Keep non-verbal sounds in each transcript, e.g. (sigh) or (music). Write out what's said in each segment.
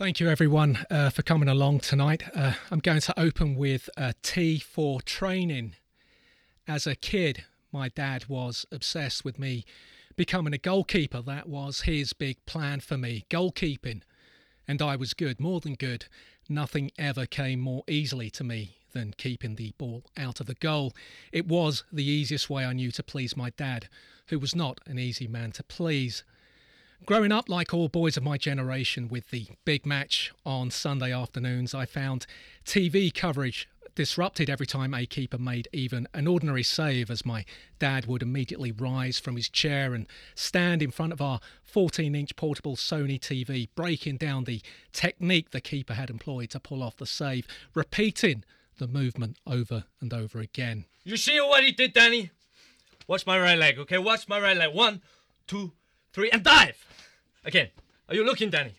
Thank you, everyone, uh, for coming along tonight. Uh, I'm going to open with a T for training. As a kid, my dad was obsessed with me becoming a goalkeeper. That was his big plan for me goalkeeping. And I was good, more than good. Nothing ever came more easily to me than keeping the ball out of the goal. It was the easiest way I knew to please my dad, who was not an easy man to please. Growing up, like all boys of my generation, with the big match on Sunday afternoons, I found TV coverage disrupted every time a keeper made even an ordinary save, as my dad would immediately rise from his chair and stand in front of our 14 inch portable Sony TV, breaking down the technique the keeper had employed to pull off the save, repeating the movement over and over again. You see what he did, Danny? Watch my right leg, okay? Watch my right leg. One, two, three, and dive! Again. Are you looking, Danny?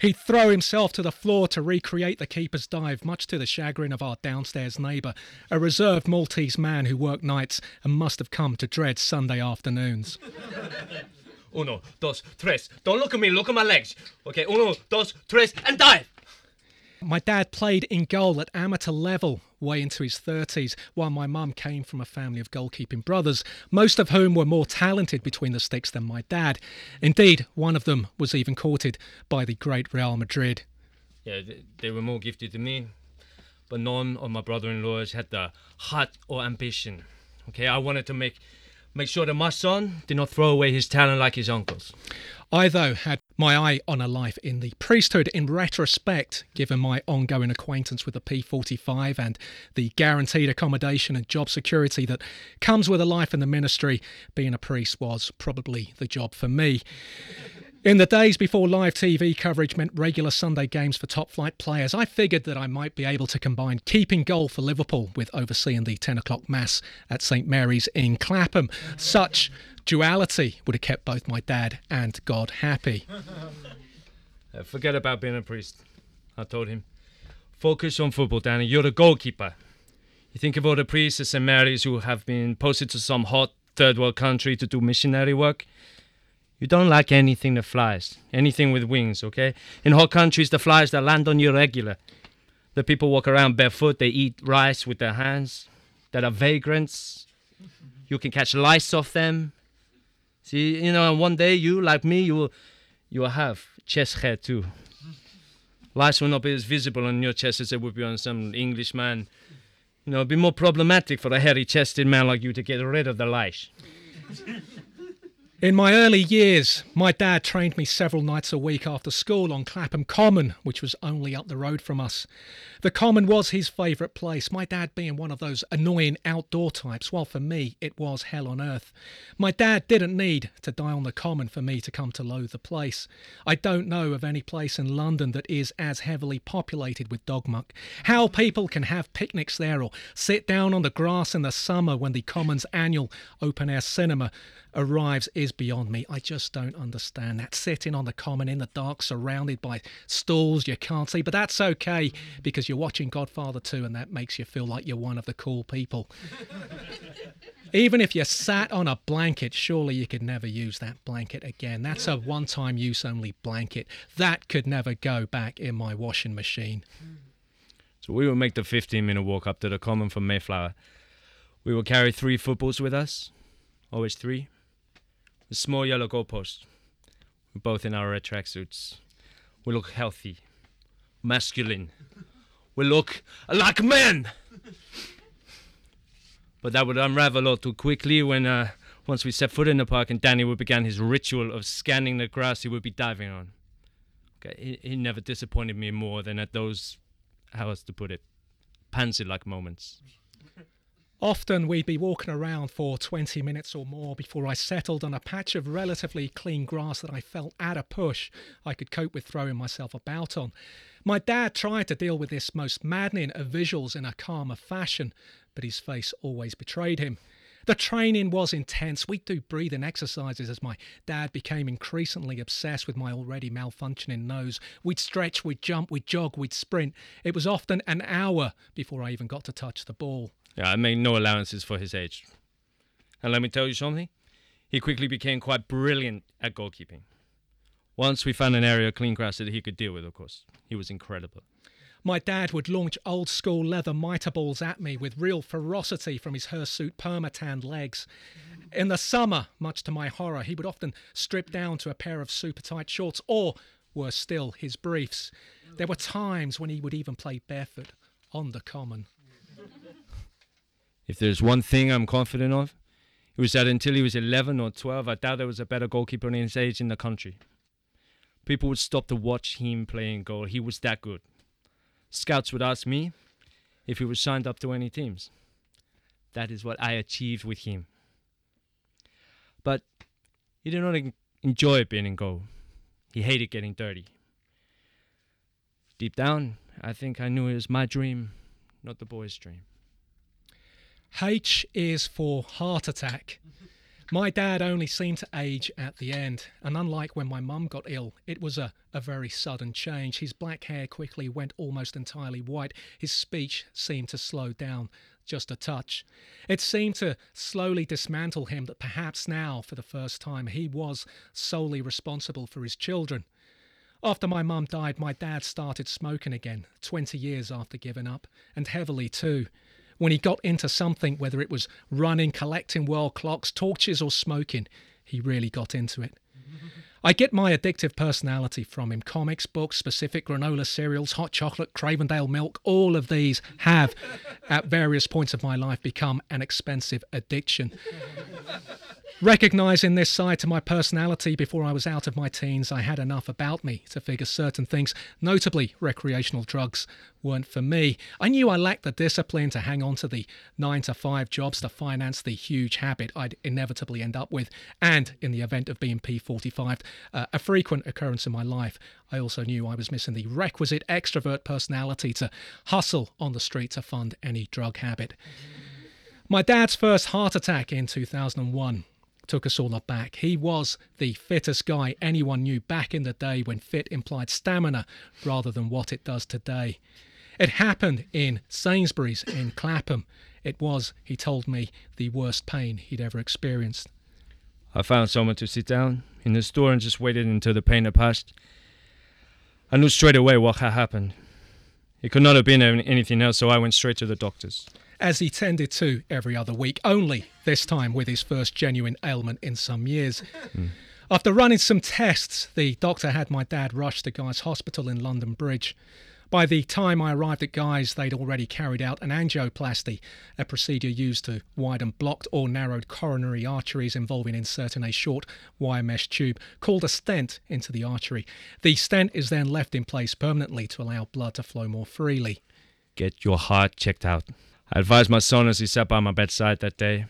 He'd throw himself to the floor to recreate the keeper's dive, much to the chagrin of our downstairs neighbour, a reserved Maltese man who worked nights and must have come to dread Sunday afternoons. (laughs) Uno, dos, tres. Don't look at me, look at my legs. Okay, uno, dos, tres, and dive! My dad played in goal at amateur level way into his 30s, while my mum came from a family of goalkeeping brothers, most of whom were more talented between the sticks than my dad. Indeed, one of them was even courted by the great Real Madrid. Yeah, they were more gifted than me, but none of my brother-in-laws had the heart or ambition. Okay, I wanted to make make sure that my son did not throw away his talent like his uncles. I, though, had my eye on a life in the priesthood in retrospect, given my ongoing acquaintance with the P45 and the guaranteed accommodation and job security that comes with a life in the ministry. Being a priest was probably the job for me. In the days before live TV coverage meant regular Sunday games for top flight players, I figured that I might be able to combine keeping goal for Liverpool with overseeing the 10 o'clock Mass at St Mary's in Clapham. Such duality would have kept both my dad and God happy. (laughs) Uh, forget about being a priest, I told him. Focus on football, Danny. You're the goalkeeper. You think of all the priests at St Mary's who have been posted to some hot third world country to do missionary work? You don't like anything that flies, anything with wings, okay? In hot countries, the flies that land on you regular. The people walk around barefoot, they eat rice with their hands, that are vagrants. You can catch lice off them. See, you know, and one day you, like me, you will, you will have chest hair too. Lice will not be as visible on your chest as it would be on some Englishman. You know, it'd be more problematic for a hairy chested man like you to get rid of the lice. In my early years, my dad trained me several nights a week after school on Clapham Common, which was only up the road from us. The Common was his favourite place, my dad being one of those annoying outdoor types, while for me it was hell on earth. My dad didn't need to die on the Common for me to come to loathe the place. I don't know of any place in London that is as heavily populated with dog muck. How people can have picnics there or sit down on the grass in the summer when the Common's annual open air cinema arrives is beyond me. I just don't understand that. Sitting on the common in the dark, surrounded by stalls you can't see, but that's okay because you're watching Godfather 2 and that makes you feel like you're one of the cool people. (laughs) Even if you sat on a blanket, surely you could never use that blanket again. That's a one time use only blanket. That could never go back in my washing machine. So we will make the 15 minute walk up to the common from Mayflower. We will carry three footballs with us, oh, always three small yellow goalpost. We're both in our red tracksuits. We look healthy, masculine. We look like men. But that would unravel all too quickly when, uh, once we set foot in the park and Danny would begin his ritual of scanning the grass he would be diving on. Okay, he, he never disappointed me more than at those, how else to put it, pansy-like moments. Often we'd be walking around for 20 minutes or more before I settled on a patch of relatively clean grass that I felt at a push I could cope with throwing myself about on. My dad tried to deal with this most maddening of visuals in a calmer fashion, but his face always betrayed him. The training was intense. We'd do breathing exercises as my dad became increasingly obsessed with my already malfunctioning nose. We'd stretch, we'd jump, we'd jog, we'd sprint. It was often an hour before I even got to touch the ball. Yeah, I made no allowances for his age. And let me tell you something, he quickly became quite brilliant at goalkeeping. Once we found an area of clean grass that he could deal with, of course. He was incredible. My dad would launch old school leather mitre balls at me with real ferocity from his hirsute permatanned legs. In the summer, much to my horror, he would often strip down to a pair of super tight shorts or, worse still, his briefs. There were times when he would even play barefoot on the common. If there's one thing I'm confident of, it was that until he was 11 or 12, I doubt there was a better goalkeeper in his age in the country. People would stop to watch him playing goal. He was that good. Scouts would ask me if he was signed up to any teams. That is what I achieved with him. But he did not en- enjoy being in goal. He hated getting dirty. Deep down, I think I knew it was my dream, not the boy's dream. H is for heart attack. My dad only seemed to age at the end, and unlike when my mum got ill, it was a, a very sudden change. His black hair quickly went almost entirely white. His speech seemed to slow down just a touch. It seemed to slowly dismantle him that perhaps now, for the first time, he was solely responsible for his children. After my mum died, my dad started smoking again, 20 years after giving up, and heavily too when he got into something, whether it was running, collecting world clocks, torches, or smoking, he really got into it. (laughs) I get my addictive personality from him. Comics, books, specific granola cereals, hot chocolate, Cravendale milk, all of these have, (laughs) at various points of my life, become an expensive addiction. (laughs) Recognizing this side to my personality before I was out of my teens, I had enough about me to figure certain things, notably recreational drugs, weren't for me. I knew I lacked the discipline to hang on to the nine to five jobs to finance the huge habit I'd inevitably end up with. And in the event of being P45, uh, a frequent occurrence in my life, I also knew I was missing the requisite extrovert personality to hustle on the street to fund any drug habit. My dad's first heart attack in 2001 took us all aback. He was the fittest guy anyone knew back in the day when fit implied stamina rather than what it does today. It happened in Sainsbury's in Clapham. It was, he told me, the worst pain he'd ever experienced. I found someone to sit down in the store and just waited until the pain had passed. I knew straight away what had happened. It could not have been anything else, so I went straight to the doctors as he tended to every other week, only this time with his first genuine ailment in some years. Mm. After running some tests, the doctor had my dad rushed to Guy's Hospital in London Bridge. By the time I arrived at Guy's, they'd already carried out an angioplasty, a procedure used to widen blocked or narrowed coronary arteries involving inserting a short wire mesh tube called a stent into the artery. The stent is then left in place permanently to allow blood to flow more freely. Get your heart checked out. I advised my son as he sat by my bedside that day.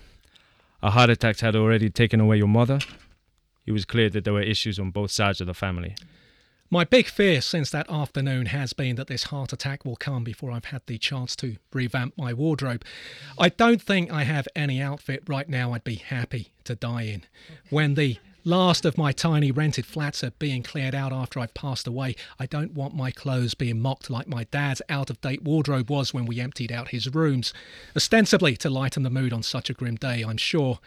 A heart attack had already taken away your mother. It was clear that there were issues on both sides of the family. My big fear since that afternoon has been that this heart attack will come before I've had the chance to revamp my wardrobe. I don't think I have any outfit right now I'd be happy to die in. When the last of my tiny rented flats are being cleared out after I've passed away. I don't want my clothes being mocked like my dad's out of date wardrobe was when we emptied out his rooms. Ostensibly to lighten the mood on such a grim day, I'm sure.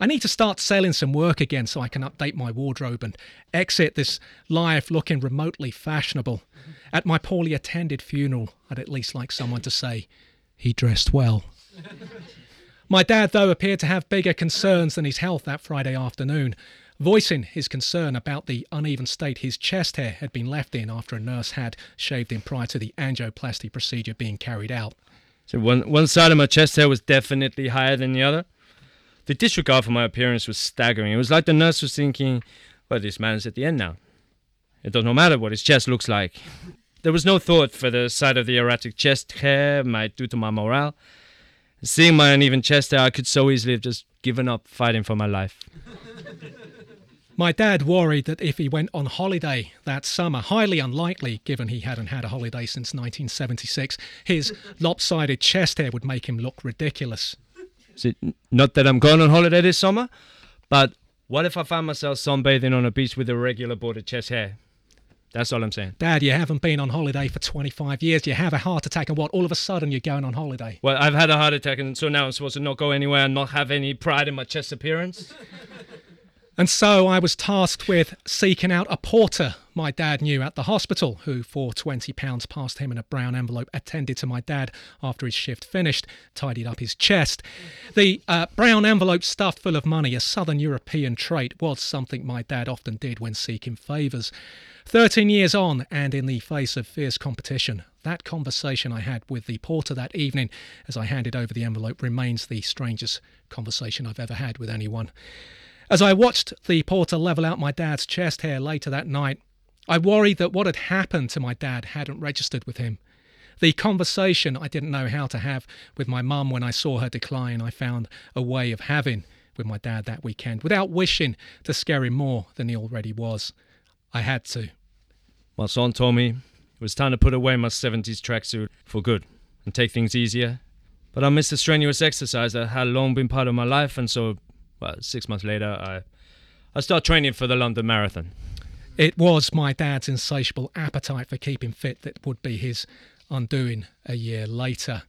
I need to start selling some work again so I can update my wardrobe and exit this life looking remotely fashionable. At my poorly attended funeral, I'd at least like someone to say, he dressed well. (laughs) My dad, though, appeared to have bigger concerns than his health that Friday afternoon voicing his concern about the uneven state his chest hair had been left in after a nurse had shaved him prior to the angioplasty procedure being carried out. So one one side of my chest hair was definitely higher than the other. The disregard for my appearance was staggering. It was like the nurse was thinking, well, this man's at the end now. It does not matter what his chest looks like. There was no thought for the side of the erratic chest hair might do to my morale. Seeing my uneven chest hair, I could so easily have just given up fighting for my life. My dad worried that if he went on holiday that summer, highly unlikely given he hadn't had a holiday since 1976, his (laughs) lopsided chest hair would make him look ridiculous. Is it not that I'm going on holiday this summer, but what if I found myself sunbathing on a beach with irregular bordered chest hair? That's all I'm saying. Dad, you haven't been on holiday for 25 years. You have a heart attack, and what? All of a sudden, you're going on holiday. Well, I've had a heart attack, and so now I'm supposed to not go anywhere and not have any pride in my chest appearance. (laughs) And so I was tasked with seeking out a porter my dad knew at the hospital, who for £20 passed him in a brown envelope, attended to my dad after his shift finished, tidied up his chest. The uh, brown envelope stuffed full of money, a southern European trait, was something my dad often did when seeking favours. Thirteen years on, and in the face of fierce competition, that conversation I had with the porter that evening as I handed over the envelope remains the strangest conversation I've ever had with anyone. As I watched the porter level out my dad's chest hair later that night, I worried that what had happened to my dad hadn't registered with him. The conversation I didn't know how to have with my mum when I saw her decline, I found a way of having with my dad that weekend without wishing to scare him more than he already was. I had to. My son told me it was time to put away my 70s tracksuit for good and take things easier. But I missed the strenuous exercise that had long been part of my life, and so well, six months later, I, I start training for the London Marathon. It was my dad's insatiable appetite for keeping fit that would be his undoing a year later.